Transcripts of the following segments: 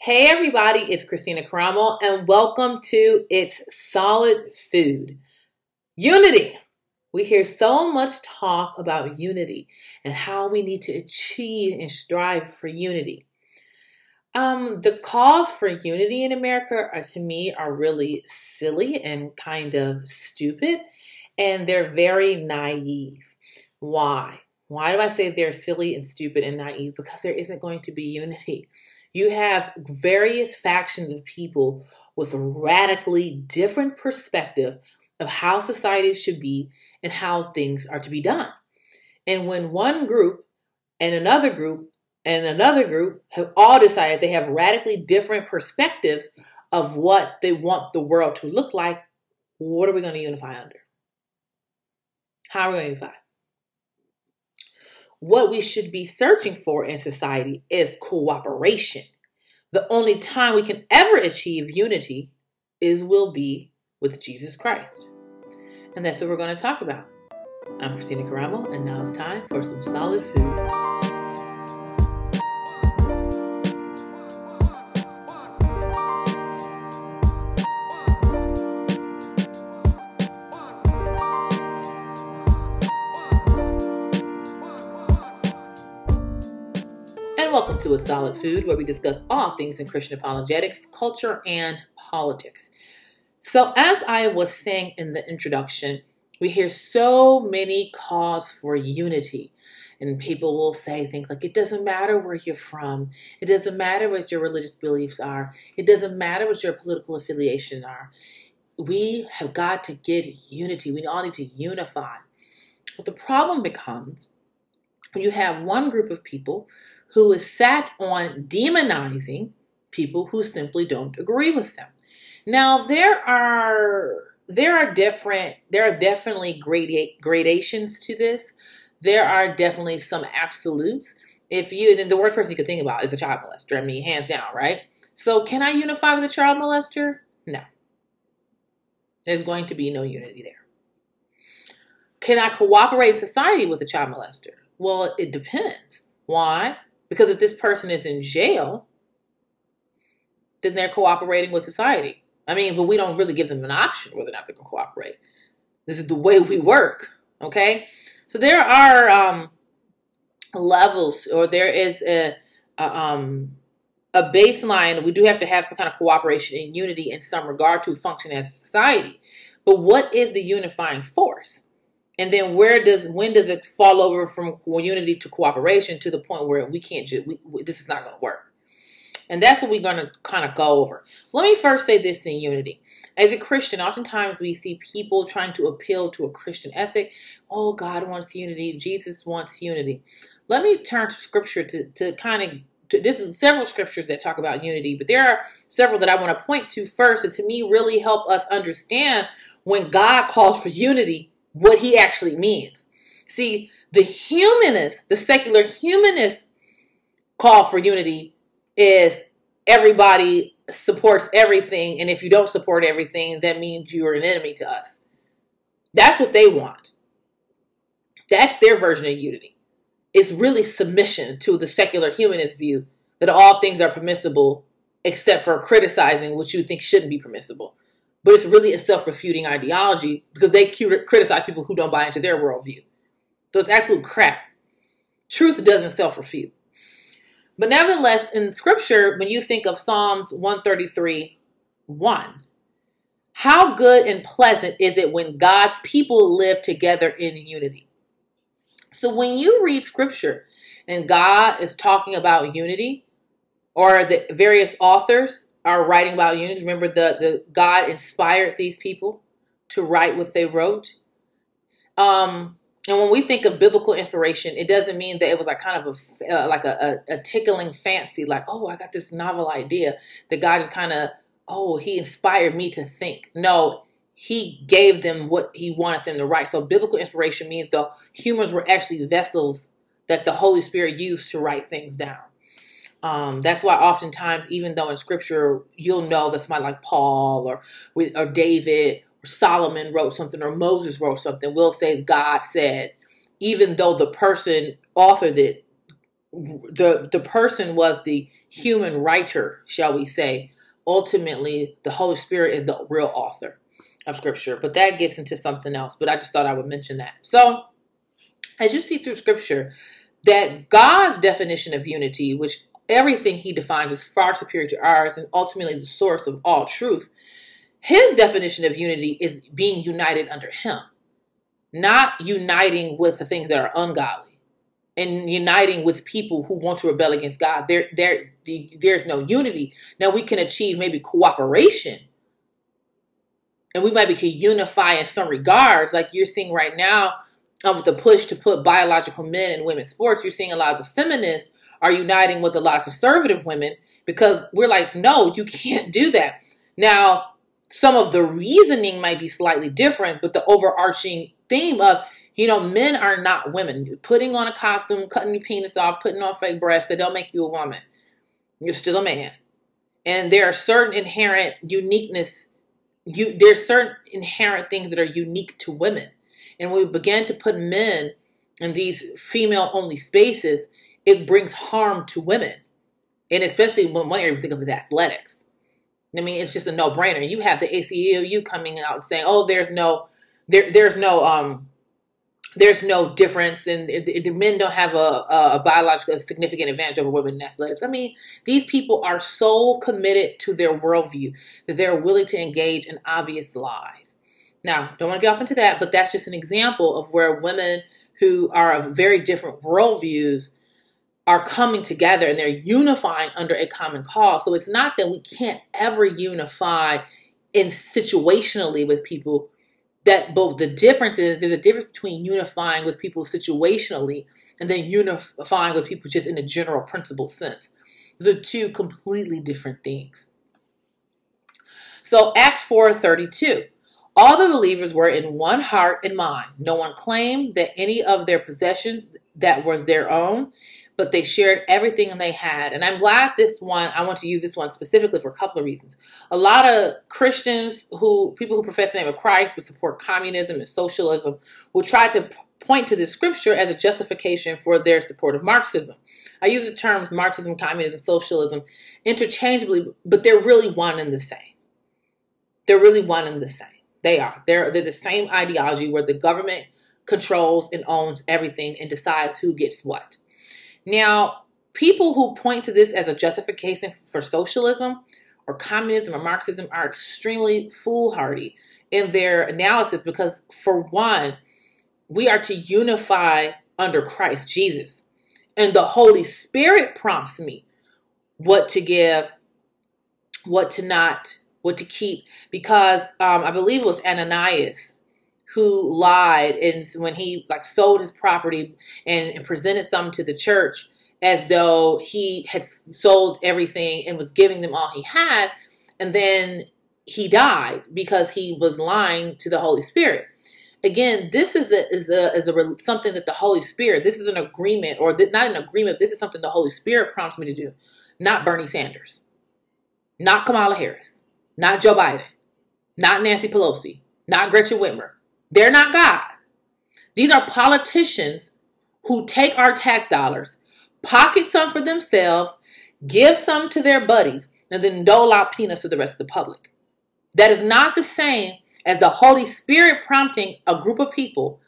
Hey everybody, it's Kristina Karamo and welcome to It's Solid Food. Unity. We hear so much talk about unity and how we need to achieve and strive for unity. Um, the calls for unity in America are, to me are really silly and kind of stupid, and they're very naive. Why? Why do I say they're silly and stupid and naive? Because there isn't going to be unity. You have various factions of people with radically different perspective of how society should be and how things are to be done. And when one group and another group and another group have all decided they have radically different perspectives of what they want the world to look like, what are we going to unify under? How are we going to unify? What we should be searching for in society is cooperation. The only time we can ever achieve unity is will be with Jesus Christ. And that's what we're going to talk about. I'm Kristina Karamo, and now it's time for some solid food. To A Solid Food, where we discuss all things in Christian apologetics, culture, and politics. So, as I was saying in the introduction, we hear so many calls for unity. And people will say things like, it doesn't matter where you're from. It doesn't matter what your religious beliefs are. It doesn't matter what your political affiliation are. We have got to get unity. We all need to unify. But the problem becomes when you have one group of people who is sat on demonizing people who simply don't agree with them. Now there are there are different there are definitely grada- gradations to this. There are definitely some absolutes. If you then the worst person you could think about is a child molester. I mean, hands down, right? So can I unify with a child molester? No. There's going to be no unity there. Can I cooperate in society with a child molester? Well, it depends. Why? Because if this person is in jail, then they're cooperating with society. I mean, but we don't really give them an option whether or not they're going to cooperate. This is the way we work. Okay, so there are um, levels, or there is a, a um, a baseline. We do have to have some kind of cooperation and unity in some regard to function as society. But what is the unifying force? And then where does when does it fall over from unity to cooperation to the point where we can't just we, we, this is not going to work? And that's what we're going to kind of go over. Let me first say this in unity. As a Christian, oftentimes we see people trying to appeal to a Christian ethic. Oh, God wants unity. Jesus wants unity. Let me turn to scripture to, to kind of to, this is several scriptures that talk about unity, but there are several that I want to point to first that to me really help us understand when God calls for unity, what he actually means. See, the humanist, the secular humanist call for unity is everybody supports everything, and if you don't support everything, that means you're an enemy to us. That's what they want. That's their version of unity. It's really submission to the secular humanist view that all things are permissible except for criticizing what you think shouldn't be permissible but it's really a self-refuting ideology because they criticize people who don't buy into their worldview. So it's absolute crap. Truth doesn't self-refute. But nevertheless, in scripture, when you think of Psalms 133, 1, how good and pleasant is it when God's people live together in unity? So when you read scripture and God is talking about unity, or the various authors are writing about unity. Remember, the, the God inspired these people to write what they wrote. Um, and when we think of biblical inspiration, it doesn't mean that it was like kind of a uh, like a, a, a, tickling fancy, like oh, I got this novel idea that God just kind of oh, He inspired me to think. No, He gave them what He wanted them to write. So biblical inspiration means the humans were actually vessels that the Holy Spirit used to write things down. Um, that's why oftentimes, even though in scripture you'll know that somebody like Paul or or David or Solomon wrote something or Moses wrote something, we'll say God said, even though the person authored it the the person was the human writer, shall we say. Ultimately, the Holy Spirit is the real author of Scripture, but that gets into something else. But I just thought I would mention that. So, as you see through Scripture, that God's definition of unity, which everything He defines is far superior to ours, and ultimately the source of all truth. His definition of unity is being united under Him, not uniting with the things that are ungodly and uniting with people who want to rebel against God. There, there, there's no unity. Now we can achieve maybe cooperation, and we might be can unify in some regards, like you're seeing right now um, with the push to put biological men in women's sports. You're seeing a lot of the feminists are uniting with a lot of conservative women because we're like, no, you can't do that. Now, some of the reasoning might be slightly different, but the overarching theme of you know, men are not women. Putting on a costume, cutting your penis off, putting on fake breasts, that don't make you a woman. You're still a man. And there are certain inherent uniqueness. You there's certain inherent things that are unique to women. And we begin to put men in these female only spaces, it brings harm to women. And especially when one area we think of is athletics. I mean, it's just a no brainer. You have the ACLU coming out saying, "Oh, there's no, there, there's no um, there's no difference, and the men don't have a, a biological significant advantage over women in athletics. I mean, these people are so committed to their worldview that they're willing to engage in obvious lies. Now, don't want to get off into that, but that's just an example of where women who are of very different worldviews are coming together and they're unifying under a common cause. So it's not that we can't ever unify in situationally with people that both the difference is there's a difference between unifying with people situationally and then unifying with people just in a general principle sense. The two completely different things. So Acts 4:32. All the believers were in one heart and mind. No one claimed that any of their possessions that were their own, but they shared everything they had. And I'm glad this one, I want to use this one specifically for a couple of reasons. A lot of Christians who, people who profess the name of Christ but support communism and socialism, will try to point to this scripture as a justification for their support of Marxism. I use the terms Marxism, communism, socialism interchangeably, but they're really one and the same. They're really one and the same. They are. They're, they're the same ideology where the government controls and owns everything and decides who gets what. Now, people who point to this as a justification for socialism or communism or Marxism are extremely foolhardy in their analysis because, for one, we are to unify under Christ Jesus. And the Holy Spirit prompts me what to give, what to not, what to keep. Because um, I believe it was Ananias who lied and when he like sold his property and, and presented some to the church as though he had sold everything and was giving them all he had and then he died because he was lying to the holy spirit. Again this is a is a is a something that the holy spirit this is an agreement or th- not an agreement this is something the holy spirit prompts me to do not bernie sanders not kamala harris not joe biden not nancy pelosi not gretchen whitmer they're not God. These are politicians who take our tax dollars, pocket some for themselves, give some to their buddies, and then dole out peanuts to the rest of the public. That is not the same as the Holy Spirit prompting a group of people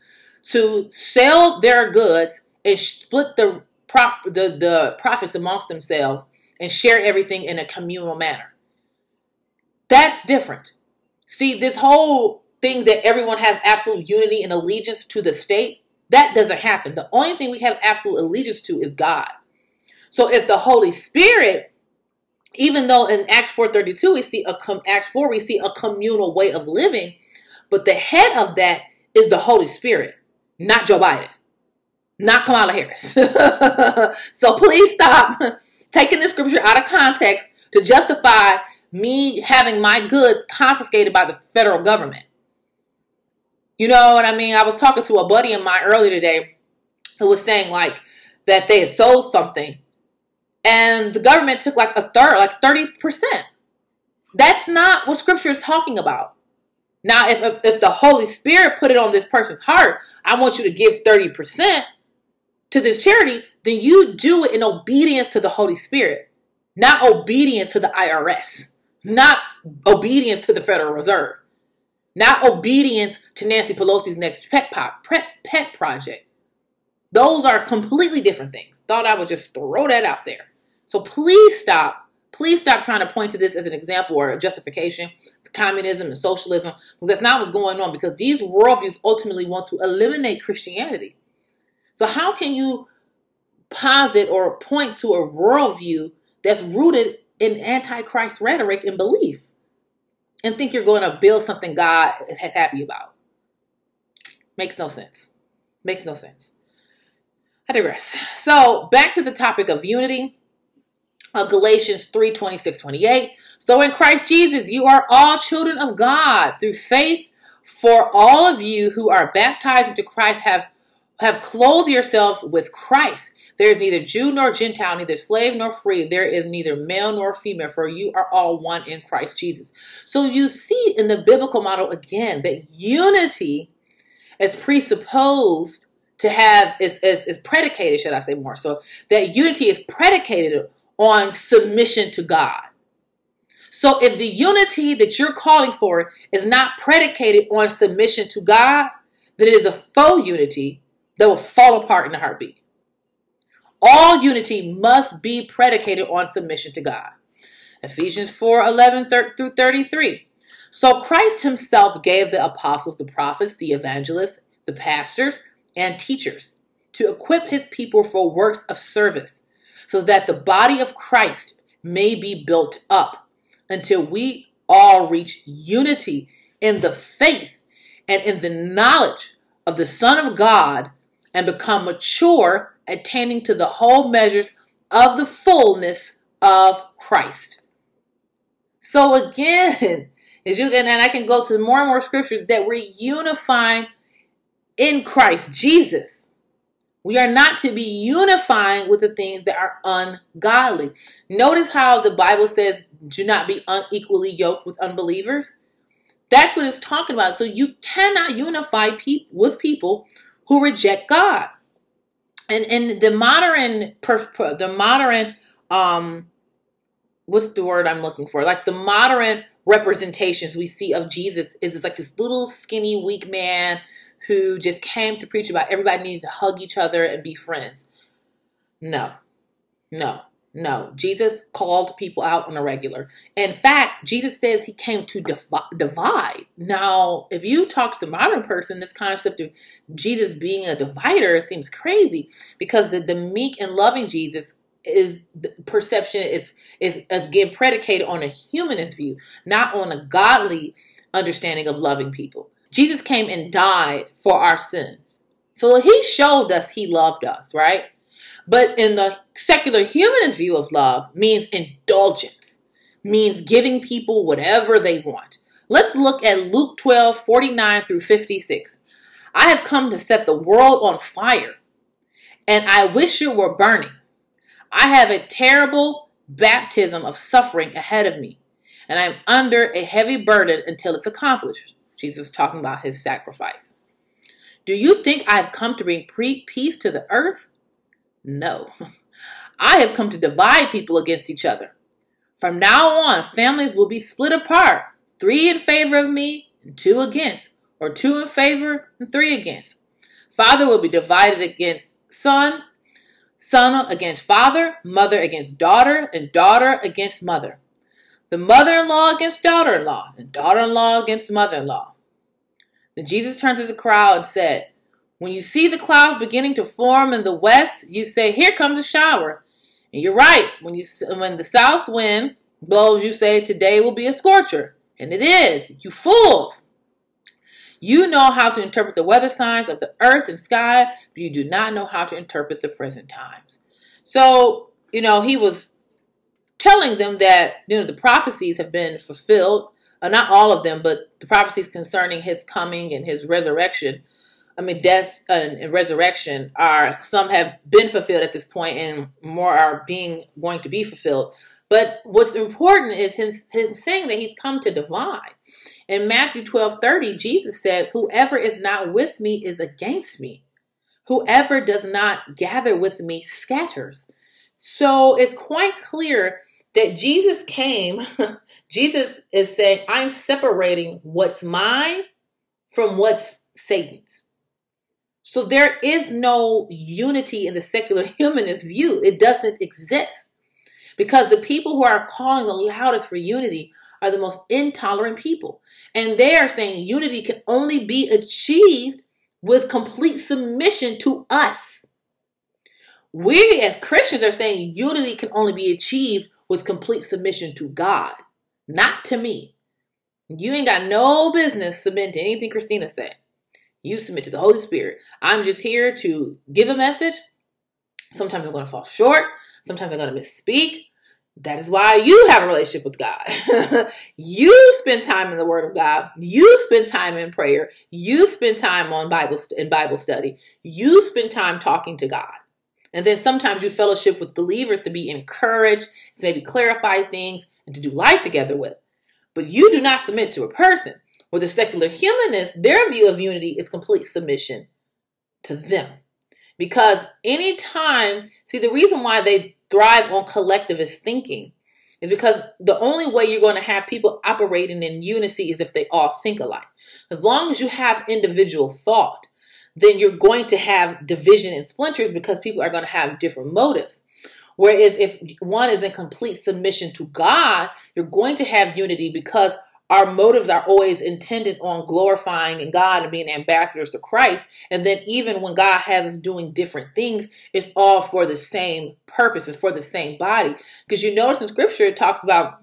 to sell their goods and split the prop the, the profits amongst themselves and share everything in a communal manner. That's different. See, this whole thing that everyone has absolute unity and allegiance to the state, that doesn't happen. The only thing we have absolute allegiance to is God. So if the Holy Spirit, even though in Acts 4:32 we see a com- Acts 4 we see a communal way of living, but the head of that is the Holy Spirit, not Joe Biden, not Kamala Harris. so please stop taking the scripture out of context to justify me having my goods confiscated by the federal government. You know what I mean? I was talking to a buddy of mine earlier today who was saying like that they had sold something and the government took like a third, like 30%. That's not what scripture is talking about. Now, if, if the Holy Spirit put it on this person's heart, I want you to give 30% to this charity, then you do it in obedience to the Holy Spirit, not obedience to the IRS, not obedience to the Federal Reserve, not obedience to Nancy Pelosi's next pet, pop, pet, pet project. Those are completely different things. Thought I would just throw that out there. So please stop. Please stop trying to point to this as an example or a justification for communism and socialism because that's not what's going on because these worldviews ultimately want to eliminate Christianity. So, how can you posit or point to a worldview that's rooted in antichrist rhetoric and belief and think you're going to build something God is happy about? Makes no sense. Makes no sense. I digress. So, back to the topic of unity. Uh, Galatians 3 26 28. So, in Christ Jesus, you are all children of God through faith. For all of you who are baptized into Christ have, have clothed yourselves with Christ. There is neither Jew nor Gentile, neither slave nor free. There is neither male nor female, for you are all one in Christ Jesus. So you see in the biblical model again that unity is presupposed to have is, is, is predicated, should I say more so, that unity is predicated on submission to God. So if the unity that you're calling for is not predicated on submission to God, then it is a faux unity that will fall apart in a heartbeat. All unity must be predicated on submission to God. Ephesians 4 11 through 33. So Christ himself gave the apostles, the prophets, the evangelists, the pastors, and teachers to equip his people for works of service, so that the body of Christ may be built up until we all reach unity in the faith and in the knowledge of the Son of God and become mature, attaining to the whole measures of the fullness of Christ. So again, as you and I can go to more and more scriptures that we're unifying in Christ Jesus. We are not to be unifying with the things that are ungodly. Notice how the Bible says, do not be unequally yoked with unbelievers. That's what it's talking about. So you cannot unify pe- with people who reject God. And the modern the modern um what's the word I'm looking for? Like the modern representations we see of Jesus is it's like this little skinny weak man who just came to preach about everybody needs to hug each other and be friends. No, no, no. Jesus called people out on a regular. In fact, Jesus says he came to divide. Now, if you talk to the modern person, this concept of Jesus being a divider seems crazy because the, the meek and loving Jesus is the perception is is again predicated on a humanist view, not on a godly understanding of loving people. Jesus came and died for our sins. So he showed us he loved us, right? But in the secular humanist view of love means indulgence, means giving people whatever they want. Let's look at Luke 12, 49 through 56. I have come to set the world on fire, and I wish it were burning. I have a terrible baptism of suffering ahead of me, and I'm under a heavy burden until it's accomplished. Jesus talking about his sacrifice. Do you think I have come to bring peace to the earth? No. I have come to divide people against each other. From now on, families will be split apart three in favor of me and two against, or two in favor and three against. Father will be divided against son, son against father, mother against daughter, and daughter against mother the mother in law against daughter in law, and daughter in law against mother in law. Then Jesus turned to the crowd and said, When you see the clouds beginning to form in the west, you say, Here comes a shower. And you're right. When, you, when the south wind blows, you say, Today will be a scorcher. And it is. You fools. You know how to interpret the weather signs of the earth and sky, but you do not know how to interpret the present times. So, you know, he was telling them that you know the prophecies have been fulfilled. Uh, not all of them, but the prophecies concerning his coming and his resurrection. I mean, death and, resurrection are some have been fulfilled at this point, and more are being going to be fulfilled. But what's important is his, his saying that he's come to divide. In Matthew 12 30, Jesus says, Whoever is not with me is against me. Whoever does not gather with me scatters. So it's quite clear that Jesus came, Jesus is saying, I'm separating what's mine from what's Satan's. So there is no unity in the secular humanist view. It doesn't exist. Because the people who are calling the loudest for unity are the most intolerant people. And they are saying unity can only be achieved with complete submission to us. We as Christians are saying unity can only be achieved with complete submission to God, not to me. You ain't got no business submitting to anything Kristina said. You submit to the Holy Spirit. I'm just here to give a message. Sometimes I'm going to fall short. Sometimes I'm going to misspeak. That is why you have a relationship with God. you spend time in the Word of God. You spend time in prayer. You spend time on Bible in Bible study. You spend time talking to God. And then sometimes you fellowship with believers to be encouraged, to maybe clarify things, and to do life together with. But you do not submit to a person. With the secular humanists, their view of unity is complete submission to them. Because anytime, see, the reason why they thrive on collectivist thinking is because the only way you're going to have people operating in unity is if they all think alike. As long as you have individual thought, then you're going to have division and splinters because people are going to have different motives. Whereas if one is in complete submission to God, you're going to have unity because our motives are always intended on glorifying God and being ambassadors to Christ. And then even when God has us doing different things, it's all for the same purpose. It's for the same body. Because you notice in scripture, it talks about,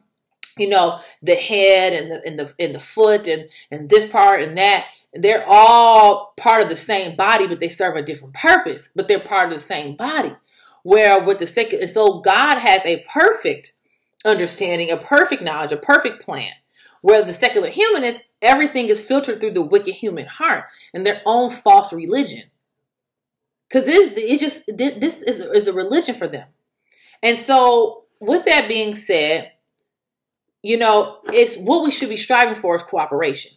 you know, the head and the, and the, and the foot and, and this part and that. They're all part of the same body, but they serve a different purpose, but they're part of the same body. Where with the second, so God has a perfect understanding, a perfect knowledge, a perfect plan where the secular humanists, everything is filtered through the wicked human heart and their own false religion. Because it's, it's just, this is, is a religion for them. And so, with that being said, you know, it's what we should be striving for is cooperation.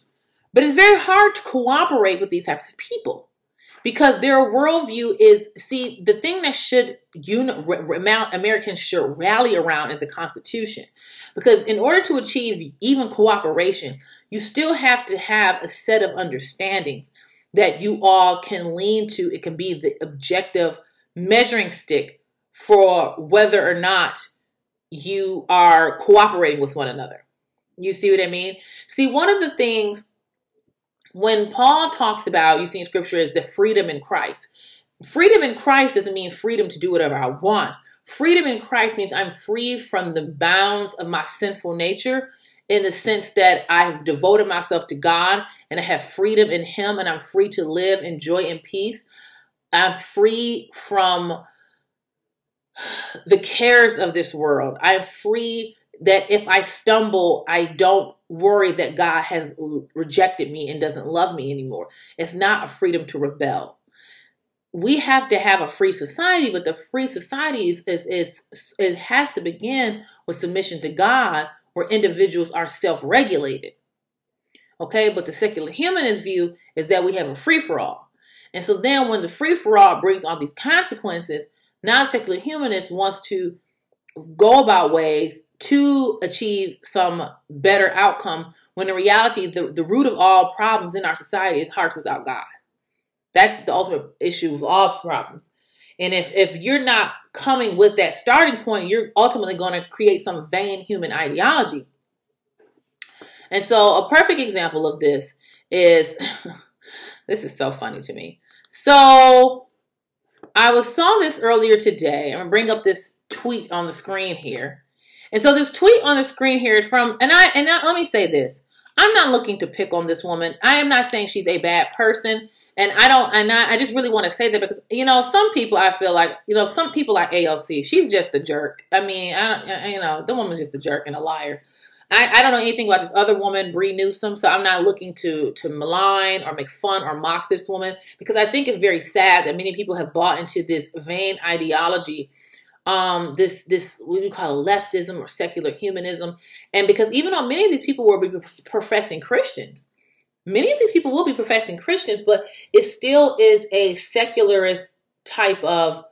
But it's very hard to cooperate with these types of people because their worldview is see the thing that should uni- Americans should rally around is the Constitution. Because in order to achieve even cooperation, you still have to have a set of understandings that you all can lean to. It can be the objective measuring stick for whether or not you are cooperating with one another. You see what I mean? See, one of the things when Paul talks about, you see in scripture, is the freedom in Christ. Freedom in Christ doesn't mean freedom to do whatever I want. Freedom in Christ means I'm free from the bounds of my sinful nature in the sense that I have devoted myself to God and I have freedom in Him and I'm free to live in joy and peace. I'm free from the cares of this world. I'm free that if I stumble, I don't worry that God has rejected me and doesn't love me anymore. It's not a freedom to rebel we have to have a free society, but the free society is, is, is it has to begin with submission to God, where individuals are self-regulated. Okay, but the secular humanist view is that we have a free for all. And so then when the free for all brings all these consequences, non secular humanist wants to go about ways to achieve some better outcome when in reality the, the root of all problems in our society is hearts without God. That's the ultimate issue of all problems. And if, if you're not coming with that starting point, you're ultimately going to create some vain human ideology. And so, a perfect example of this is this is so funny to me. So, I was saw this earlier today. I'm gonna bring up this tweet on the screen here. And so this tweet on the screen here is from and I and now, let me say this. I'm not looking to pick on this woman. I am not saying she's a bad person. And I don't, and I, I just really want to say that because, you know, some people I feel like, you know, some people like AOC, she's just a jerk. I mean, I, you know, the woman's just a jerk and a liar. I, I don't know anything about this other woman, Bree Newsome, so I'm not looking to to malign or make fun or mock this woman because I think it's very sad that many people have bought into this vain ideology, um, this this we call leftism or secular humanism, and because even though many of these people were professing Christians, Many of these people will be professing Christians, but it still is a secularist type of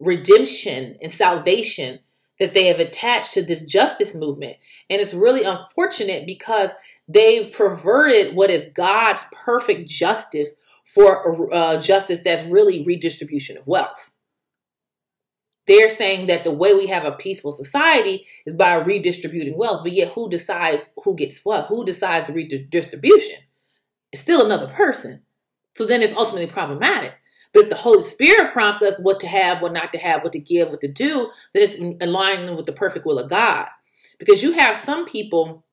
redemption and salvation that they have attached to this justice movement. And it's really unfortunate because they've perverted what is God's perfect justice for uh, justice that's really redistribution of wealth. They're saying that the way we have a peaceful society is by redistributing wealth, but yet who decides who gets what? Who decides the redistribution? It's still another person. So then it's ultimately problematic. But if the Holy Spirit prompts us what to have, what not to have, what to give, what to do, then it's in alignment with the perfect will of God. Because you have some people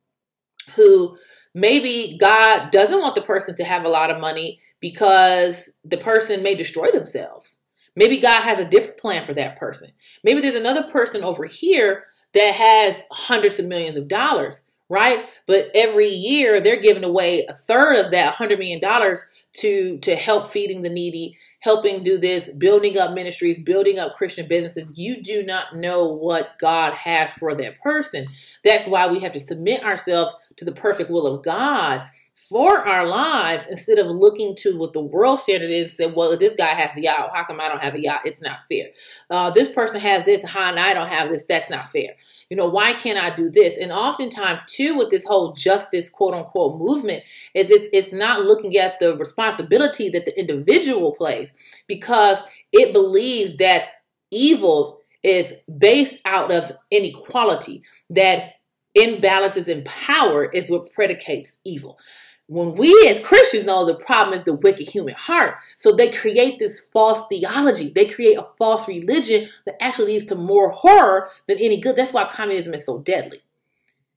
who maybe God doesn't want the person to have a lot of money because the person may destroy themselves. Maybe God has a different plan for that person. Maybe there's another person over here that has hundreds of millions of dollars, right? But every year they're giving away a third of that $100 million to, to help feeding the needy, helping do this, building up ministries, building up Christian businesses. You do not know what God has for that person. That's why we have to submit ourselves to the perfect will of God for our lives instead of looking to what the world standard is. Say, well, this guy has a yacht. How come I don't have a yacht? It's not fair. Uh, this person has this, how and I don't have this. That's not fair. You know, why can't I do this? And oftentimes, too, with this whole justice, quote unquote, movement, is it's, it's not looking at the responsibility that the individual plays because it believes that evil is based out of inequality, that imbalances in power is what predicates evil when we as Christians know the problem is the wicked human heart. So they create this false theology. They create a false religion that actually leads to more horror than any good. That's why communism is so deadly.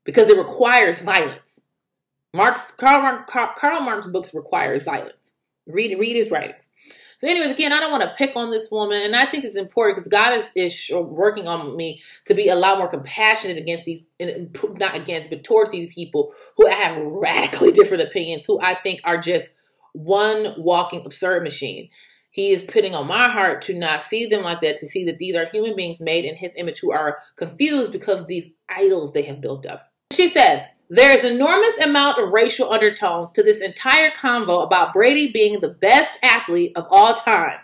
Because it requires violence. Marx Karl, Karl Marx books requires violence. Read read his writings. So, anyways, again, I don't want to pick on this woman, and I think it's important because God is, is working on me to be a lot more compassionate against these, not against, but towards these people who have radically different opinions, who I think are just one walking absurd machine. He is putting on my heart to not see them like that, to see that these are human beings made in His image who are confused because of these idols they have built up. She says, there is enormous amount of racial undertones to this entire convo about Brady being the best athlete of all time.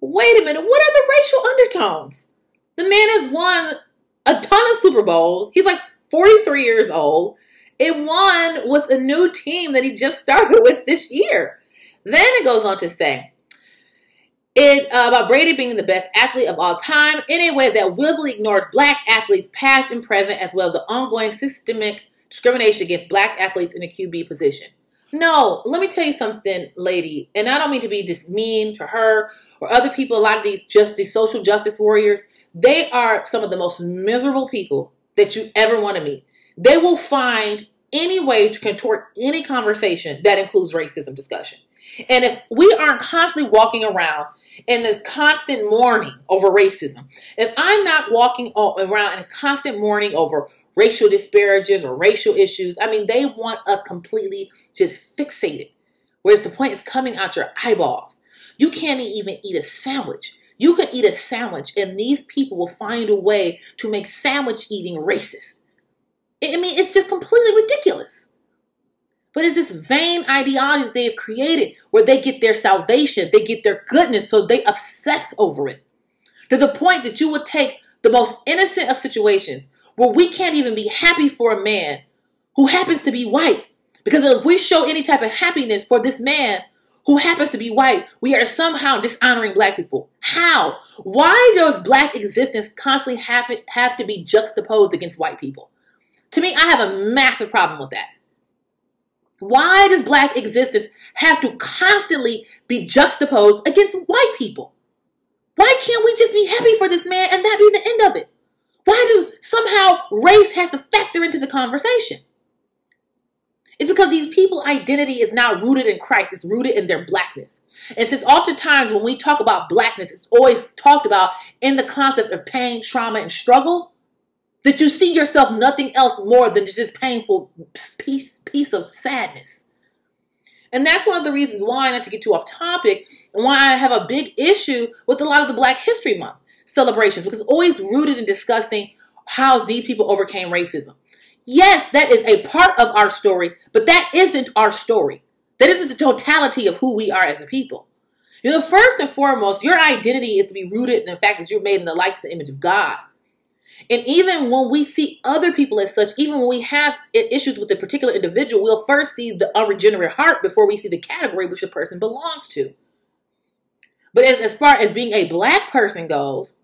Wait a minute, what are the racial undertones? The man has won a ton of Super Bowls. He's like 43 years old and won with a new team that he just started with this year. Then it goes on to say, it uh, about Brady being the best athlete of all time in a way that willfully ignores black athletes past and present as well as the ongoing systemic discrimination against black athletes in the QB position. No, let me tell you something, lady, and I don't mean to be just mean to her or other people. A lot of these just these social justice warriors, they are some of the most miserable people that you ever want to meet. They will find any way to contort any conversation that includes racism discussion. And if we aren't constantly walking around in this constant mourning over racism, if I'm not walking around in constant mourning over racial disparages or racial issues, I mean, they want us completely just fixated. Whereas the point is coming out your eyeballs. You can't even eat a sandwich. You can eat a sandwich, and these people will find a way to make sandwich eating racist. I mean, it's just completely ridiculous. But it's this vain ideology they have created where they get their salvation, they get their goodness, so they obsess over it. To the point that you would take the most innocent of situations where we can't even be happy for a man who happens to be white. Because if we show any type of happiness for this man who happens to be white, we are somehow dishonoring black people. How? Why does black existence constantly have, have to be juxtaposed against white people? To me, I have a massive problem with that. Why does black existence have to constantly be juxtaposed against white people? Why can't we just be happy for this man and that be the end of it? Why do somehow race has to factor into the conversation? It's because these people identity is not rooted in Christ, it's rooted in their blackness. And since oftentimes when we talk about blackness, it's always talked about in the concept of pain, trauma, and struggle, that you see yourself nothing else more than just painful piece, piece of sadness. And that's one of the reasons why, not to get too off topic, and why I have a big issue with a lot of the Black History Month celebrations, because it's always rooted in discussing how these people overcame racism. Yes, that is a part of our story, but that isn't our story. That isn't the totality of who we are as a people. You know, first and foremost, your identity is to be rooted in the fact that you're made in the likeness and image of God. And even when we see other people as such, even when we have issues with a particular individual, we'll first see the unregenerate heart before we see the category which the person belongs to. But as, as far as being a black person goes,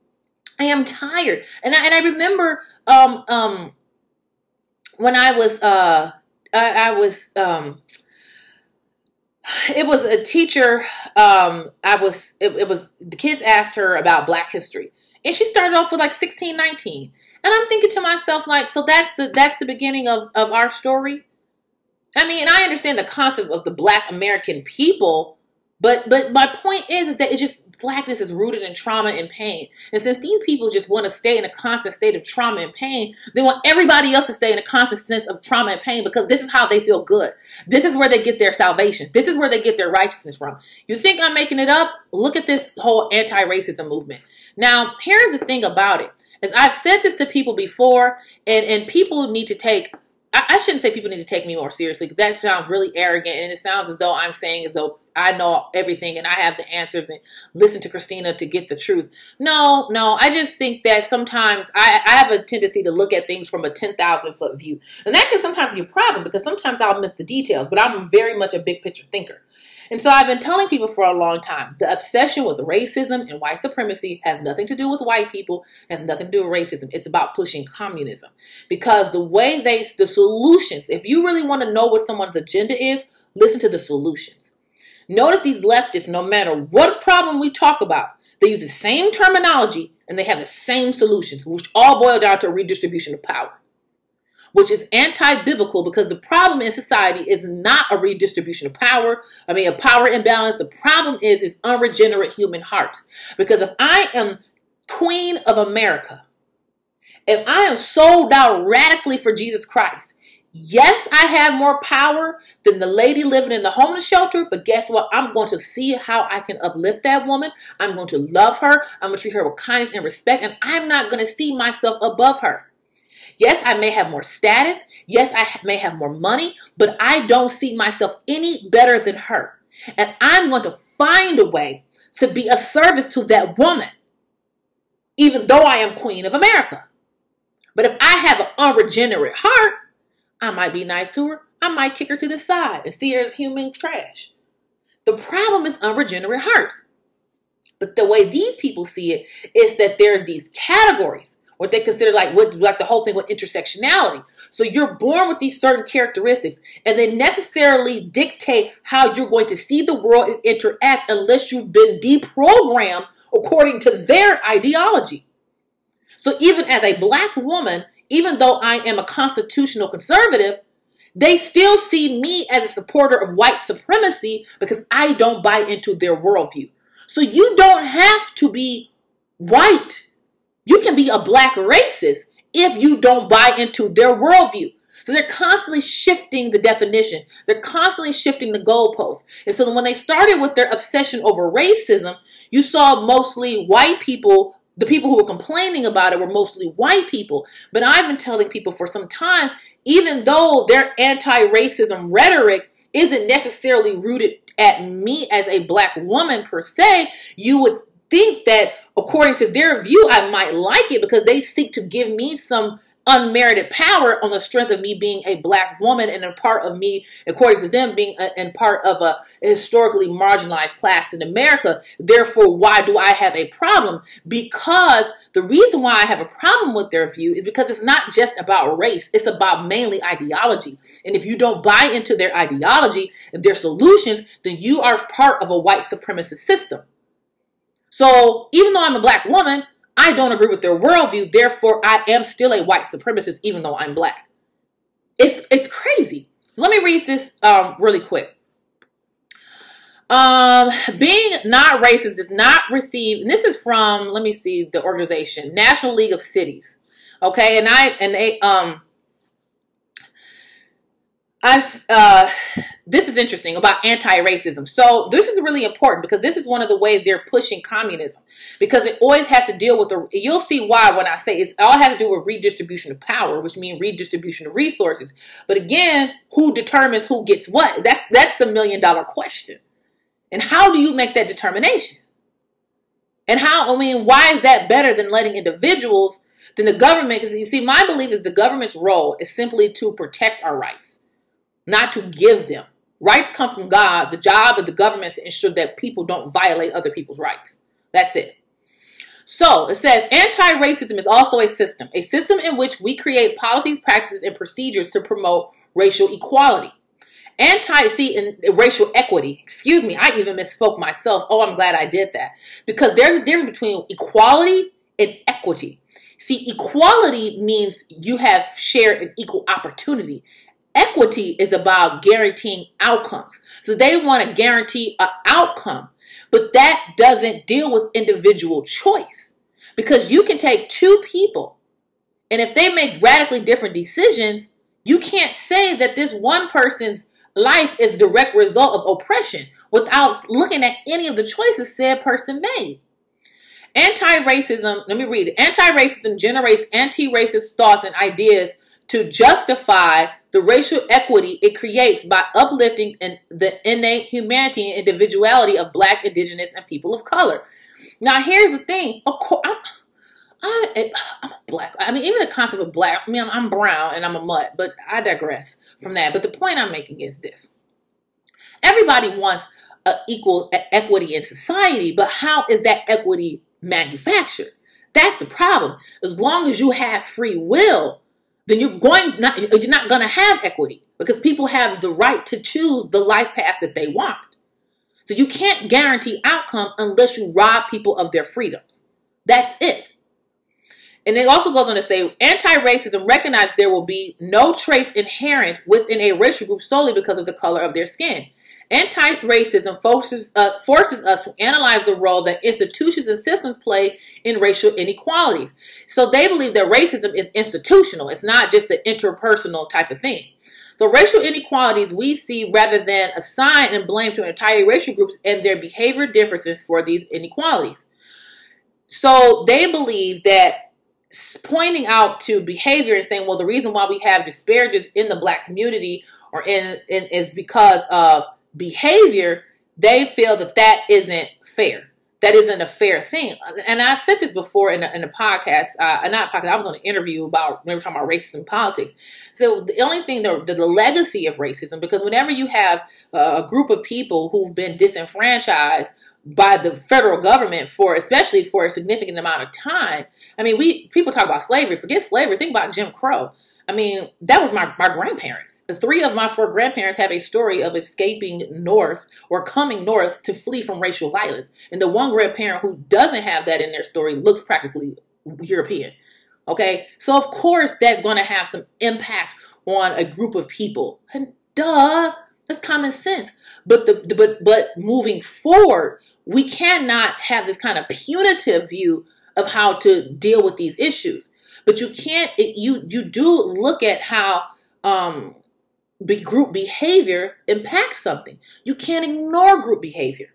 I am tired. And I, and I remember um, um, when I was uh, I, I was um, it was a teacher um, I was it, it was the kids asked her about black history and she started off with like 16, 19. And I'm thinking to myself, like, so that's the that's the beginning of, of our story. I mean, I understand the concept of the black American people, but but my point is, is that it's just blackness is rooted in trauma and pain. And since these people just want to stay in a constant state of trauma and pain, they want everybody else to stay in a constant sense of trauma and pain because this is how they feel good. This is where they get their salvation. This is where they get their righteousness from. You think I'm making it up? Look at this whole anti-racism movement. Now, here's the thing about it. As I've said this to people before, and, and people need to take I, shouldn't say people need to take me more seriously because that sounds really arrogant and it sounds as though I'm saying as though I know everything and I have the answers and listen to Kristina to get the truth. No, no, I just think that sometimes I, I have a tendency to look at things from a 10,000 foot view. And that can sometimes be a problem because sometimes I'll miss the details, but I'm very much a big picture thinker. And so I've been telling people for a long time the obsession with racism and white supremacy has nothing to do with white people, has nothing to do with racism. It's about pushing communism. Because the way they, the solutions, if you really want to know what someone's agenda is, listen to the solutions. Notice these leftists, no matter what problem we talk about, they use the same terminology and they have the same solutions, which all boil down to redistribution of power which is anti-biblical because the problem in society is not a redistribution of power. I mean, a power imbalance. The problem is is unregenerate human hearts. Because if I am queen of America, if I am sold out radically for Jesus Christ, yes, I have more power than the lady living in the homeless shelter, but guess what? I'm going to see how I can uplift that woman. I'm going to love her. I'm going to treat her with kindness and respect, and I'm not going to see myself above her. Yes, I may have more status. Yes, I may have more money, but I don't see myself any better than her. And I'm going to find a way to be of service to that woman, even though I am Queen of America. But if I have an unregenerate heart, I might be nice to her. I might kick her to the side and see her as human trash. The problem is unregenerate hearts. But the way these people see it is that there are these categories what they consider like what like the whole thing with intersectionality. So you're born with these certain characteristics, and they necessarily dictate how you're going to see the world and interact unless you've been deprogrammed according to their ideology. So even as a black woman, even though I am a constitutional conservative, they still see me as a supporter of white supremacy because I don't buy into their worldview. So you don't have to be white you can be a black racist if you don't buy into their worldview. So they're constantly shifting the definition. They're constantly shifting the goalposts. And so when they started with their obsession over racism, you saw mostly white people. The people who were complaining about it were mostly white people. But I've been telling people for some time, even though their anti-racism rhetoric isn't necessarily rooted at me as a black woman per se, you would think that according to their view, I might like it because they seek to give me some unmerited power on the strength of me being a black woman and a part of me, according to them, being a, and part of a historically marginalized class in America. Therefore, why do I have a problem? Because the reason why I have a problem with their view is because it's not just about race, it's about mainly ideology. And if you don't buy into their ideology and their solutions, then you are part of a white supremacist system. So even though I'm a black woman, I don't agree with their worldview. Therefore, I am still a white supremacist, even though I'm black. It's it's crazy. Let me read this um, really quick. Um, being not racist does not receive, and this is from, let me see, the organization, National League of Cities. Okay, and I and they um I've uh, this is interesting about anti-racism. So this is really important because this is one of the ways they're pushing communism because it always has to deal with the. You'll see why when I say it's all has to do with redistribution of power, which means redistribution of resources. But again, who determines who gets what? That's that's the million dollar question. And how do you make that determination? And how? I mean, why is that better than letting individuals? Than the government, because you see, my belief is the government's role is simply to protect our rights not to give them. Rights come from God. The job of the government is to ensure that people don't violate other people's rights. That's it. So it says anti racism is also a system, a system in which we create policies, practices, and procedures to promote racial equality. Anti, see, in racial equity, excuse me, I even misspoke myself. Oh, I'm glad I did that. Because there's a difference between equality and equity. See, equality means you have shared an equal opportunity. Equity is about guaranteeing outcomes. So they want to guarantee an outcome, but that doesn't deal with individual choice because you can take two people and if they make radically different decisions, you can't say that this one person's life is direct result of oppression without looking at any of the choices said person made. Anti-racism, let me read it. Anti-racism generates anti-racist thoughts and ideas to justify the racial equity it creates by uplifting the innate humanity and individuality of black, indigenous, and people of color. Now, here's the thing. Of course, I'm, I, am a black. I mean, even the concept of black. I mean, I'm, I'm brown and I'm a mutt, but I digress from that. But the point I'm making is this: everybody wants a equal equity in society, but how is that equity manufactured? That's the problem. As long as you have free will, then you're going not you're not going to have equity because people have the right to choose the life path that they want. So you can't guarantee outcome unless you rob people of their freedoms. That's it. And it also goes on to say anti-racism recognizes there will be no traits inherent within a racial group solely because of the color of their skin. Anti-racism forces, uh, forces us to analyze the role that institutions and systems play in racial inequalities. So they believe that racism is institutional. It's not just an interpersonal type of thing. So racial inequalities we see rather than assign and blame to entire racial groups and their behavior differences for these inequalities. So they believe that pointing out to behavior and saying, well, the reason why we have disparages in the black community or in, in is because of behavior, they feel that that isn't fair. That isn't a fair thing. And I've said this before in a, in a podcast, uh, not a podcast, I was on an interview about, we were talking about racism politics. So the only thing, the, the legacy of racism, because whenever you have a group of people who've been disenfranchised by the federal government for especially for a significant amount of time. I mean, we people talk about slavery, forget slavery, think about Jim Crow. I mean, that was my, my grandparents. The three of my four grandparents have a story of escaping north or coming north to flee from racial violence. And the one grandparent who doesn't have that in their story looks practically European. Okay, so of course that's going to have some impact on a group of people. And duh, that's common sense. But the but but moving forward, we cannot have this kind of punitive view of how to deal with these issues. But you can't. It, you you do look at how um, be, group behavior impacts something. You can't ignore group behavior.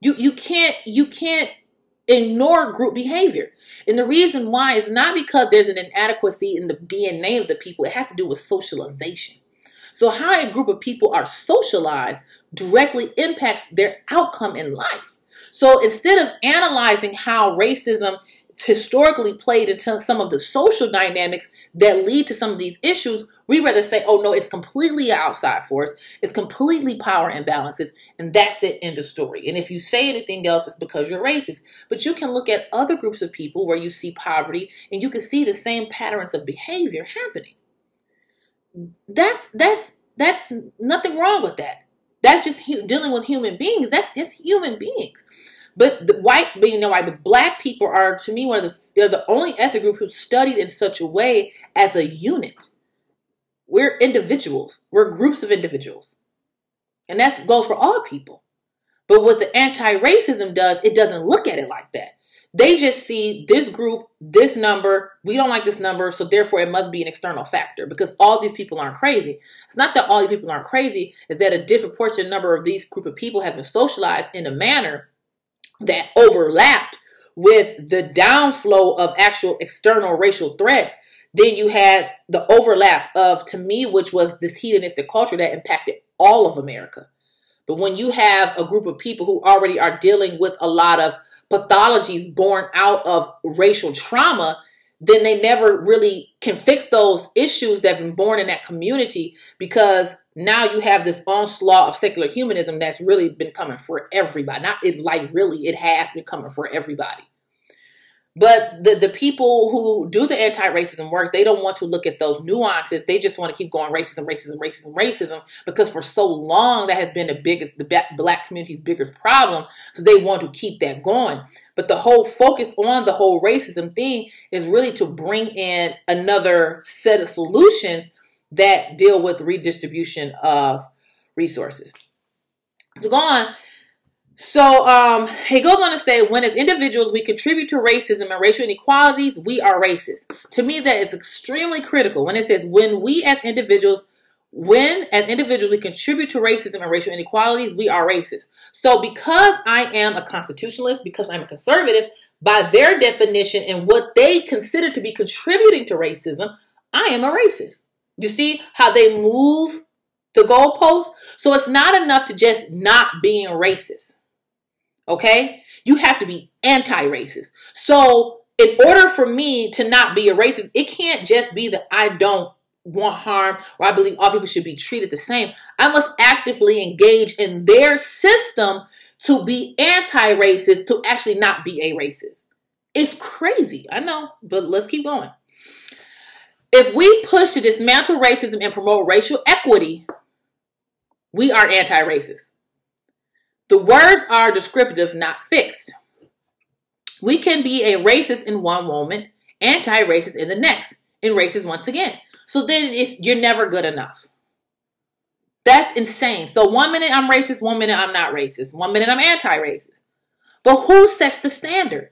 You you can't you can't ignore group behavior. And the reason why is not because there's an inadequacy in the DNA of the people. It has to do with socialization. So how a group of people are socialized directly impacts their outcome in life. So instead of analyzing how racism historically played into some of the social dynamics that lead to some of these issues, we rather say, oh no, it's completely outside force, it's completely power imbalances, and that's it in the story. And if you say anything else, it's because you're racist. But you can look at other groups of people where you see poverty and you can see the same patterns of behavior happening. That's that's that's nothing wrong with that. That's just dealing with human beings. That's just human beings. But the white, being no white, but black people are to me one of the they're the only ethnic group who studied in such a way as a unit. We're individuals. We're groups of individuals, and that goes for all people. But what the anti-racism does, it doesn't look at it like that. They just see this group, this number, we don't like this number, so therefore it must be an external factor because all these people aren't crazy. It's not that all these people aren't crazy, it's that a disproportionate number of these group of people have been socialized in a manner that overlapped with the downflow of actual external racial threats. Then you had the overlap of, to me, which was this hedonistic culture that impacted all of America. But when you have a group of people who already are dealing with a lot of pathologies born out of racial trauma, then they never really can fix those issues that have been born in that community because now you have this onslaught of secular humanism that's really been coming for everybody. Not it like really, it has been coming for everybody. But the, the people who do the anti-racism work, they don't want to look at those nuances. They just want to keep going racism, racism, racism, racism, because for so long that has been the biggest, the black community's biggest problem. So they want to keep that going. But the whole focus on the whole racism thing is really to bring in another set of solutions that deal with redistribution of resources. To go on, so um, he goes on to say, when as individuals we contribute to racism and racial inequalities, we are racist. To me, that is extremely critical. When it says, when we as individuals, when as individuals we contribute to racism and racial inequalities, we are racist. So because I am a constitutionalist, because I'm a conservative, by their definition and what they consider to be contributing to racism, I am a racist. You see how they move the goalpost? So it's not enough to just not being racist. Okay? You have to be anti racist. So, in order for me to not be a racist, it can't just be that I don't want harm or I believe all people should be treated the same. I must actively engage in their system to be anti racist, to actually not be a racist. It's crazy. I know, but let's keep going. If we push to dismantle racism and promote racial equity, we are anti racist. The words are descriptive, not fixed. We can be a racist in one moment, anti racist in the next, and racist once again. So then you're never good enough. That's insane. So one minute I'm racist, one minute I'm not racist, one minute I'm anti racist. But who sets the standard?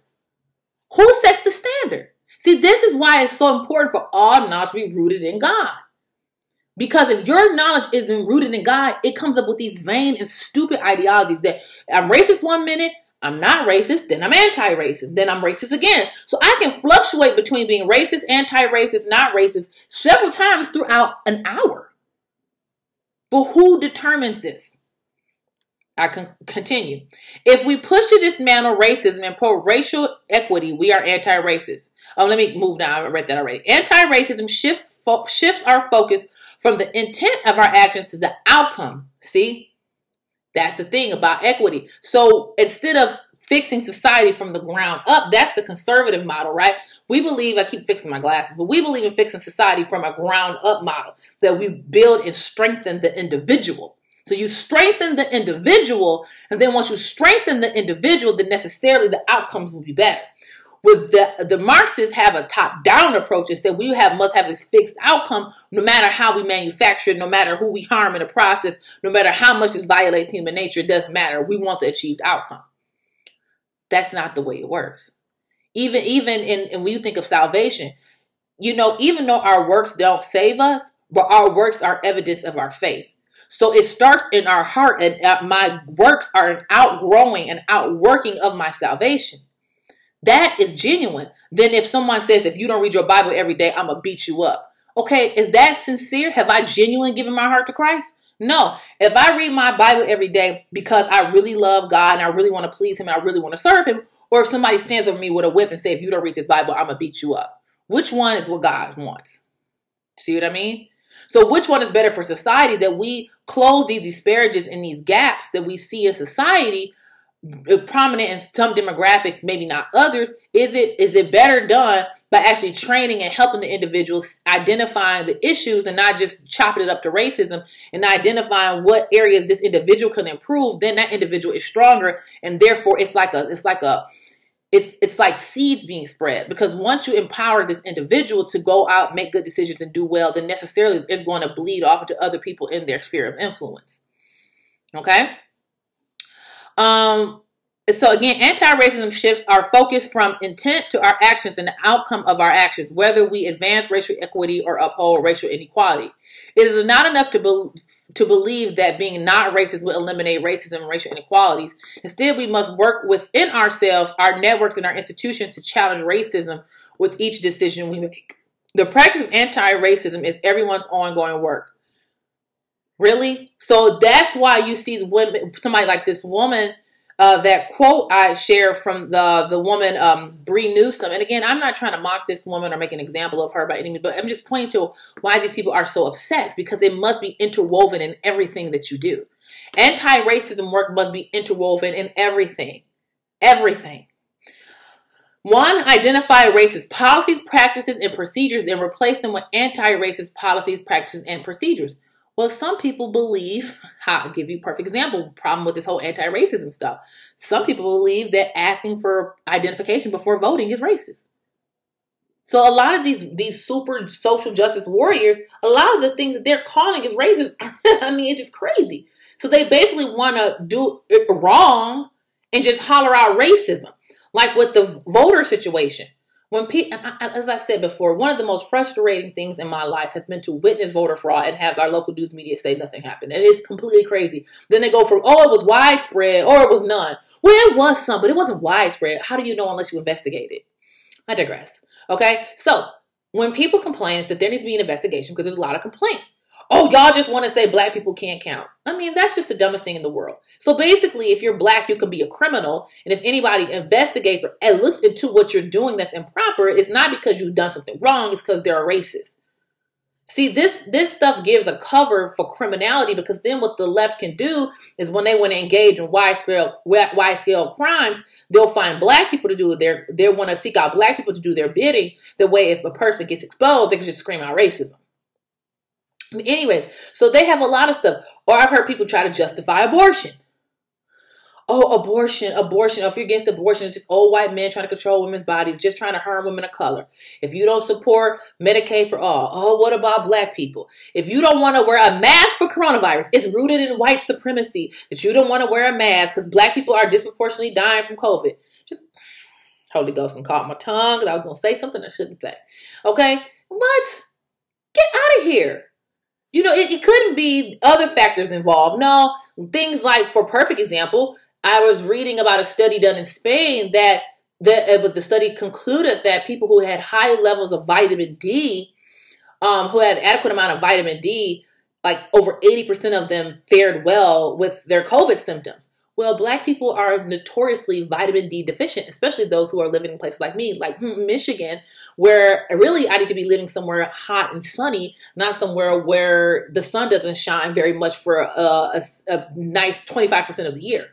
Who sets the standard? See, this is why it's so important for all knowledge to be rooted in God. Because if your knowledge isn't rooted in God, it comes up with these vain and stupid ideologies that I'm racist one minute, I'm not racist, then I'm anti racist, then I'm racist again. So I can fluctuate between being racist, anti racist, not racist several times throughout an hour. But who determines this? I can continue. If we push to dismantle racism and promote racial equity, we are anti-racist. Oh, let me move down. I read that already. Anti-racism shift, fo- shifts our focus from the intent of our actions to the outcome. See? That's the thing about equity. So instead of fixing society from the ground up, that's the conservative model, right? We believe, I keep fixing my glasses, but we believe in fixing society from a ground up model that we build and strengthen the individual. So you strengthen the individual, and then once you strengthen the individual, then necessarily the outcomes will be better with the the Marxists have a top down approach and said we have must have this fixed outcome no matter how we manufacture, no matter who we harm in the process, no matter how much this violates human nature, it doesn't matter. We want the achieved outcome. That's not the way it works. Even even in and when you think of salvation, you know, even though our works don't save us, but our works are evidence of our faith. So it starts in our heart, and uh, my works are an outgrowing and outworking of my salvation. That is genuine. Then if someone says, if you don't read your Bible every day, I'm going to beat you up. Okay, is that sincere? Have I genuinely given my heart to Christ? No. If I read my Bible every day because I really love God and I really want to please Him and I really want to serve Him, or if somebody stands over me with a whip and say, if you don't read this Bible, I'm going to beat you up. Which one is what God wants? See what I mean? So, which one is better for society that we close these disparages and these gaps that we see in society prominent in some demographics, maybe not others, is it is it better done by actually training and helping the individuals identifying the issues and not just chopping it up to racism and identifying what areas this individual can improve, then that individual is stronger and therefore it's like a it's like a it's it's like seeds being spread because once you empower this individual to go out, make good decisions and do well, then necessarily it's going to bleed off to other people in their sphere of influence. Okay? Um, so again, anti-racism shifts our focus from intent to our actions and the outcome of our actions, whether we advance racial equity or uphold racial inequality. It is not enough to, be- to believe that being not racist will eliminate racism and racial inequalities. Instead, we must work within ourselves, our networks, and our institutions to challenge racism with each decision we make. The practice of anti-racism is everyone's ongoing work. Really? So that's why you see women, somebody like this woman uh, that quote I share from the the woman um, Bree Newsome, and again, I'm not trying to mock this woman or make an example of her by any means, but I'm just pointing to why these people are so obsessed because it must be interwoven in everything that you do. Anti-racism work must be interwoven in everything, everything. One, identify racist policies, practices, and procedures, and replace them with anti-racist policies, practices, and procedures. Well, some people believe, I'll give you a perfect example, problem with this whole anti-racism stuff. Some people believe that asking for identification before voting is racist. So a lot of these these super social justice warriors, a lot of the things that they're calling is racist. I mean, it's just crazy. So they basically want to do it wrong and just holler out racism, like with the voter situation when people, as I said before, one of the most frustrating things in my life has been to witness voter fraud and have our local news media say nothing happened. And it's completely crazy. Then they go from, oh, it was widespread or it was none. Well, it was some, but it wasn't widespread. How do you know unless you investigate it? I digress. Okay. So when people complain, that there needs to be an investigation because there's a lot of complaints oh, y'all just want to say black people can't count. I mean, that's just the dumbest thing in the world. So basically, if you're black, you can be a criminal. And if anybody investigates or looks into what you're doing that's improper, it's not because you've done something wrong, it's because they're a racist. See, this this stuff gives a cover for criminality because then what the left can do is when they want to engage in wide scale wide scale crimes, they'll find black people to do their they want to seek out black people to do their bidding. The way if a person gets exposed, they can just scream out racism. Anyways, so they have a lot of stuff. Or I've heard people try to justify abortion. Oh, abortion, abortion. If you're against abortion, it's just old white men trying to control women's bodies, just trying to harm women of color. If you don't support Medicaid for all, oh, what about black people? If you don't want to wear a mask for coronavirus, it's rooted in white supremacy that you don't want to wear a mask because black people are disproportionately dying from COVID. Just Holy Ghost and caught my tongue because I was going to say something I shouldn't say. Okay? What? Get out of here. You know, it, it couldn't be other factors involved. No, things like, for perfect example, I was reading about a study done in Spain that that but the study concluded that people who had high levels of vitamin D, um, who had adequate amount of vitamin D, like over 80% of them fared well with their COVID symptoms. Well, black people are notoriously vitamin D deficient, especially those who are living in places like me, like Michigan, where really I need to be living somewhere hot and sunny, not somewhere where the sun doesn't shine very much for a, a, a nice 25% of the year.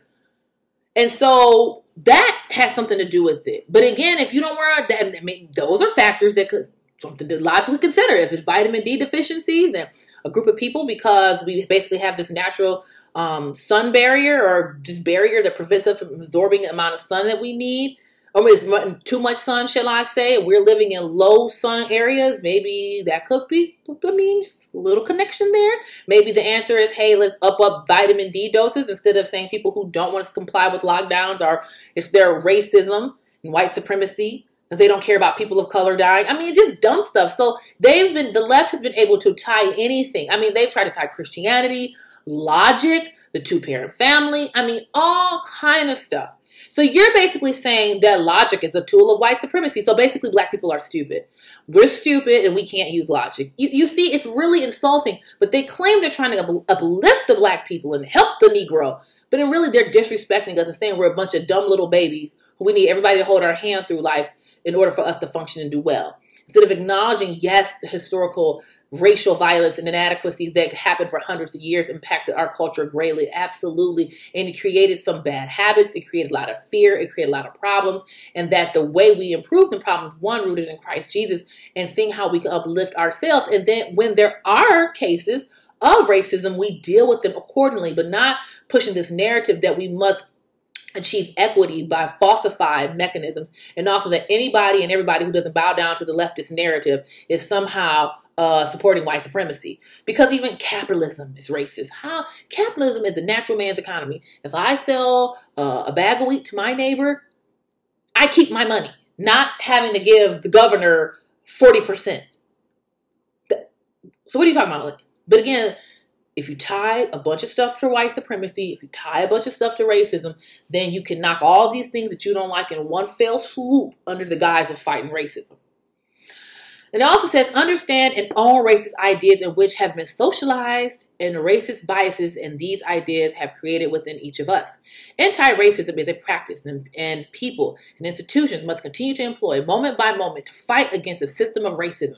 And so that has something to do with it. But again, if you don't wear that, I mean, those are factors that could something to logically consider. If it's vitamin D deficiencies and a group of people, because we basically have this natural um, sun barrier or this barrier that prevents us from absorbing the amount of sun that we need, or with too much sun, shall I say? We're living in low sun areas. Maybe that could be, I mean, a little connection there. Maybe the answer is, hey, let's up up vitamin D doses instead of saying people who don't want to comply with lockdowns are it's their racism and white supremacy because they don't care about people of color dying. I mean, just dumb stuff. So they've been the left has been able to tie anything. I mean, they've tried to tie Christianity, logic, the two parent family. I mean, all kind of stuff. So you're basically saying that logic is a tool of white supremacy. So basically, black people are stupid. We're stupid and we can't use logic. You, you see, it's really insulting, but they claim they're trying to uplift the black people and help the Negro. But in really, they're disrespecting us and saying we're a bunch of dumb little babies who we need everybody to hold our hand through life in order for us to function and do well. Instead of acknowledging, yes, the historical racial violence and inadequacies that happened for hundreds of years impacted our culture greatly. Absolutely. And it created some bad habits. It created a lot of fear. It created a lot of problems. And that the way we improve the problems, one, rooted in Christ Jesus and seeing how we can uplift ourselves. And then when there are cases of racism, we deal with them accordingly, but not pushing this narrative that we must achieve equity by falsified mechanisms and also that anybody and everybody who doesn't bow down to the leftist narrative is somehow uh, supporting white supremacy because even capitalism is racist. How capitalism is a natural man's economy. If I sell uh, a bag of wheat to my neighbor, I keep my money, not having to give the governor forty percent. So what are you talking about? But again, if you tie a bunch of stuff to white supremacy, if you tie a bunch of stuff to racism, then you can knock all these things that you don't like in one fell swoop under the guise of fighting racism. It also says understand and own racist ideas in which have been socialized and racist biases and these ideas have created within each of us. Anti-racism is a practice and, and people and institutions must continue to employ moment by moment to fight against a system of racism.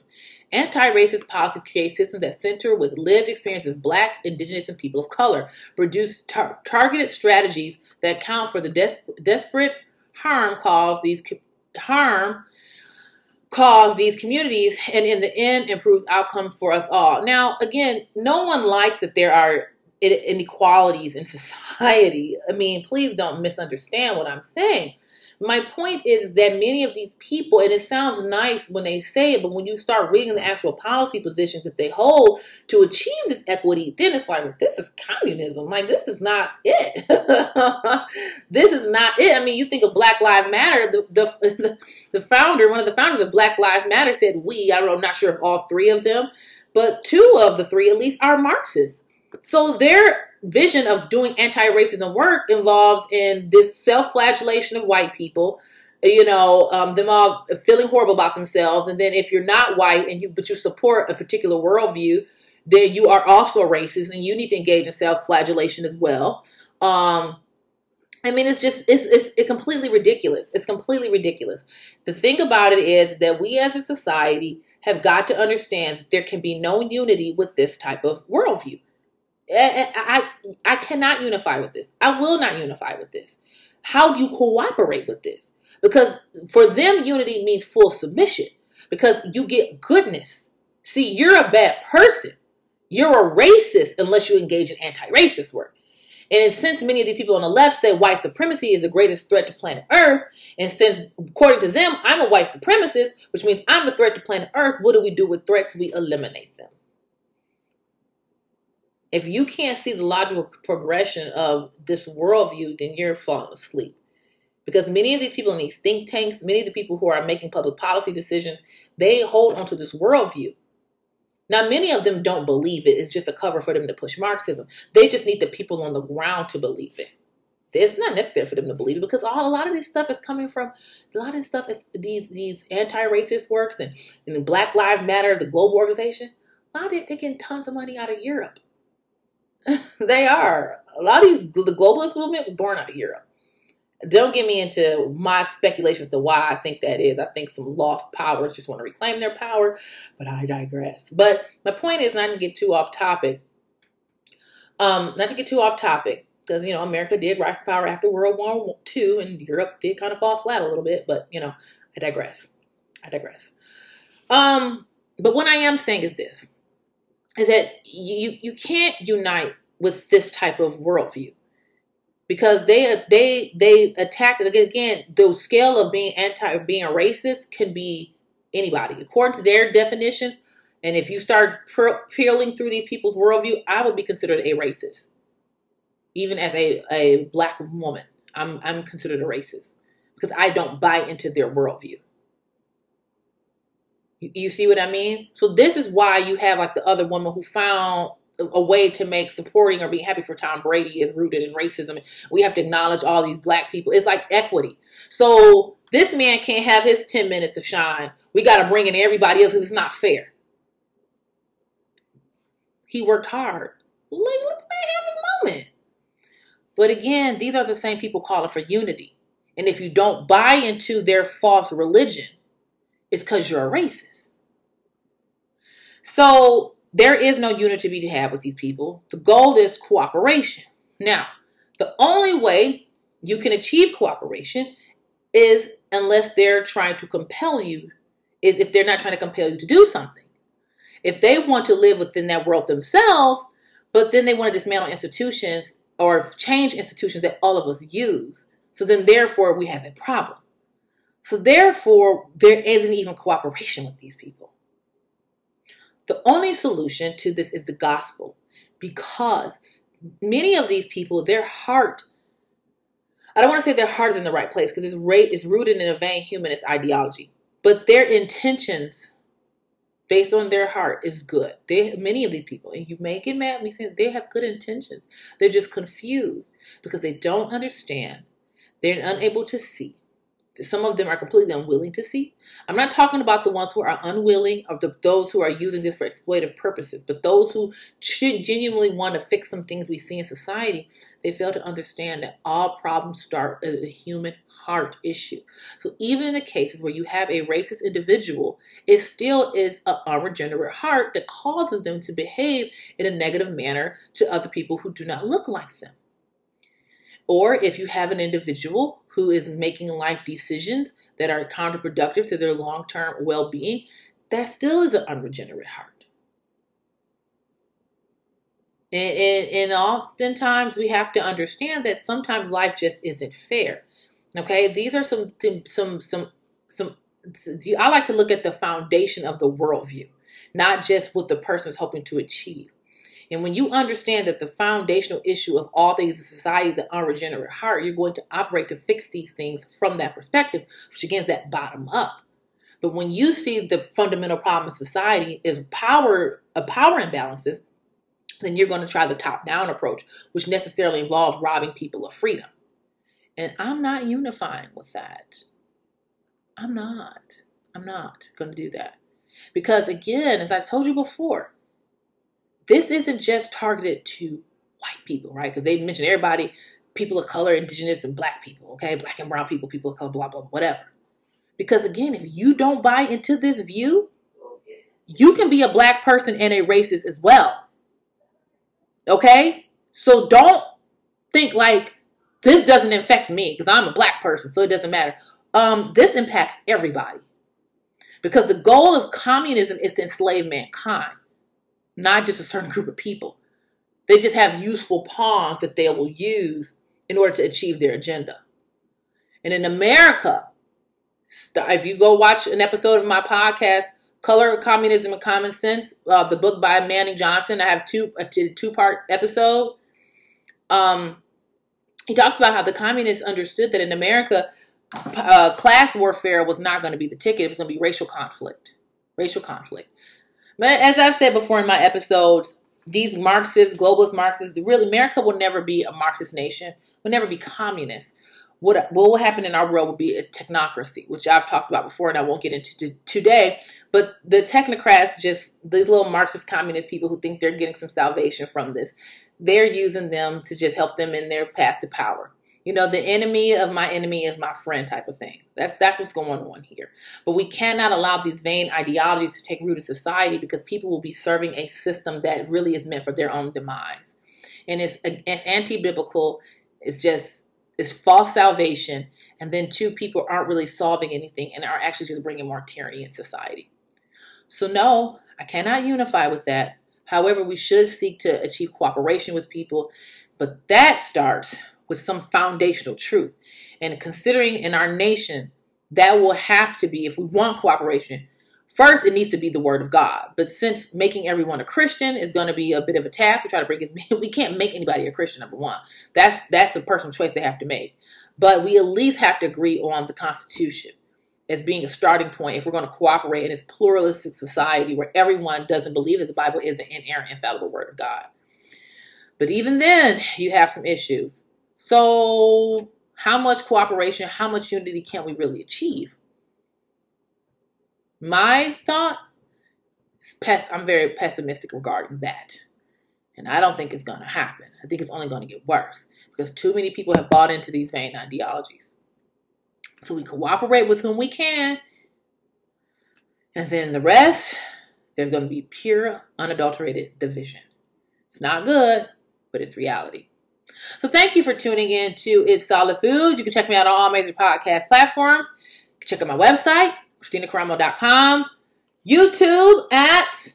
Anti-racist policies create systems that center with lived experiences of black, indigenous, and people of color, produce tar- targeted strategies that account for the des- desperate harm caused these harm cause these communities and in the end improves outcomes for us all. Now, again, no one likes that there are inequalities in society. I mean, please don't misunderstand what I'm saying. My point is that many of these people, and it sounds nice when they say it, but when you start reading the actual policy positions that they hold to achieve this equity, then it's like, this is communism. Like, this is not it. this is not it. I mean, you think of Black Lives Matter, the, the, the founder, one of the founders of Black Lives Matter said we, I I'm not sure if all three of them, but two of the three at least are Marxists. So they're vision of doing anti-racism work involves in this self-flagellation of white people you know um, them all feeling horrible about themselves and then if you're not white and you but you support a particular worldview then you are also a racist and you need to engage in self-flagellation as well um, I mean, it's just it's, it's completely ridiculous. It's completely ridiculous. The thing about it is that we as a society have got to understand that there can be no unity with this type of worldview. I, I, cannot unify with this. I will not unify with this. How do you cooperate with this? Because for them, unity means full submission because you get goodness. See, you're a bad person. You're a racist unless you engage in anti racist work. And since many of these people on the left say white supremacy is the greatest threat to planet Earth, and since, according to them, I'm a white supremacist, which means I'm a threat to planet Earth, what do we do with threats? We eliminate them if you can't see the logical progression of this worldview, then you're falling asleep. Because many of these people in these think tanks, many of the people who are making public policy decisions, they hold onto this worldview. Now, many of them don't believe it. It's just a cover for them to push Marxism. They just need the people on the ground to believe it. It's not necessary for them to believe it because all a lot of this stuff is coming from a lot of this stuff is these these anti-racist works and, and Black Lives Matter, the global organization. A lot of they're getting tons of money out of Europe. they are. A lot of these, the globalist movement was born out of Europe. Don't get me into my speculations to why I think that is. I think some lost powers just want to reclaim their power, but I digress. But my point is not to get too off topic. Um, not to get too off topic, because you know America did rise to power after World War II, and Europe did kind of fall flat a little bit. But you know, I digress. I digress. Um, but what I am saying is this: is that you you can't unite with this type of worldview. Because they they they attack again the scale of being anti being a racist can be anybody. According to their definition and if you start peeling through these people's worldview i would be considered a racist. Even as a, a black woman i'm i'm considered a racist. Because i don't buy into their worldview you see what I mean? So this is why you have like the other woman who found a way to make supporting or being happy for Tom Brady is rooted in racism. We have to acknowledge all these black people. It's like equity. So this man can't have his 10 minutes of shine. We got to bring in everybody else because it's not fair. He worked hard. Let, let the man have his moment. But again, these are the same people calling for unity. And if you don't buy into their false religion, it's because you're a racist. So there is no unity to be had with these people. The goal is cooperation. Now, the only way you can achieve cooperation is unless they're trying to compel you, is if they're not trying to compel you to do something. If they want to live within that world themselves, but then they want to dismantle institutions or change institutions that all of us use. So then, therefore, we have a problem. So therefore, there isn't even cooperation with these people. The only solution to this is the gospel because many of these people, their heart, I don't want to say their heart is in the right place because it's, it's rooted in a vain humanist ideology, but their intentions based on their heart is good. They many of these people, and you may get mad me saying they have good intentions. They're just confused because they don't understand. They're unable to see. Some of them are completely unwilling to see. I'm not talking about the ones who are unwilling of the, those who are using this for exploitative purposes, but those who genuinely want to fix some things we see in society. They fail to understand that all problems start at a human heart issue. So even in the cases where you have a racist individual, it still is an unregenerate heart that causes them to behave in a negative manner to other people who do not look like them. Or if you have an individual who is making life decisions that are counterproductive to their long term well being, that still is an unregenerate heart. And, and, and, oftentimes we have to understand that sometimes life just isn't fair. Okay, these are some some some some. I like to look at the foundation of the worldview, not just what the person is hoping to achieve. And when you understand that the foundational issue of all things in society is an unregenerate heart, you're going to operate to fix these things from that perspective, which again is that bottom up. But when you see the fundamental problem of society is power, a power imbalances, then you're going to try the top down approach, which necessarily involves robbing people of freedom. And I'm not unifying with that. I'm not. I'm not going to do that. Because again, as I told you before, this isn't just targeted to white people, right? Because they mentioned everybody, people of color, indigenous, and black people, okay? Black and brown people, people of color, blah, blah, whatever. Because again, if you don't buy into this view, you can be a black person and a racist as well. Okay? So don't think like this doesn't affect me because I'm a black person, so it doesn't matter. Um, this impacts everybody. Because the goal of communism is to enslave mankind, not just a certain group of people. They just have useful pawns that they will use in order to achieve their agenda. And in America, if you go watch an episode of my podcast, Color, Communism, and Common Sense, uh, the book by Manning Johnson, I have two a two part episode. Um, he talks about how the communists understood that in America, uh, class warfare was not going to be the ticket. It was going to be racial conflict. Racial conflict. But as I've said before in my episodes, these Marxists, globalist Marxists, really, America will never be a Marxist nation, will never be communist. What, what will happen in our world will be a technocracy, which I've talked about before and I won't get into today. But the technocrats, just these little Marxist communist people who think they're getting some salvation from this, they're using them to just help them in their path to power. You know, the enemy of my enemy is my friend type of thing. That's that's what's going on here. But we cannot allow these vain ideologies to take root in society because people will be serving a system that really is meant for their own demise. And it's, it's anti-biblical. It's just it's false salvation. And then two people aren't really solving anything and are actually just bringing more tyranny in society. So no, I cannot unify with that. However, we should seek to achieve cooperation with people, but that starts with some foundational truth. And considering in our nation, that will have to be, if we want cooperation, first it needs to be the word of God. But since making everyone a Christian is going to be a bit of a task, we try to bring it, we can't make anybody a Christian, number one. That's that's a personal choice they have to make. But we at least have to agree on the Constitution as being a starting point if we're going to cooperate in this pluralistic society where everyone doesn't believe that the Bible is an inerrant, infallible word of God. But even then, you have some issues. So, how much cooperation, how much unity can we really achieve? My thought is pes- I'm very pessimistic regarding that. And I don't think it's going to happen. I think it's only going to get worse because too many people have bought into these vain ideologies. So we cooperate with whom we can. And then the rest, there's going to be pure, unadulterated division. It's not good, but it's reality. So thank you for tuning in to It's Solid Food. You can check me out on all major podcast platforms. Check out my website, KristinaKaramo.com, YouTube at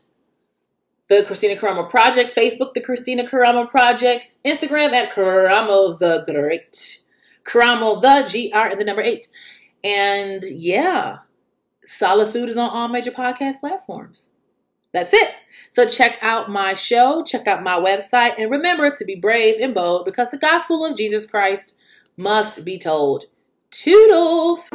the Kristina Karamo Project, Facebook, the Kristina Karamo Project, Instagram at Karamo the Great. Karamo the G R and the number eight. And yeah, Solid Food is on all major podcast platforms. That's it. So check out my show, check out my website, and remember to be brave and bold because the gospel of Jesus Christ must be told. Toodles!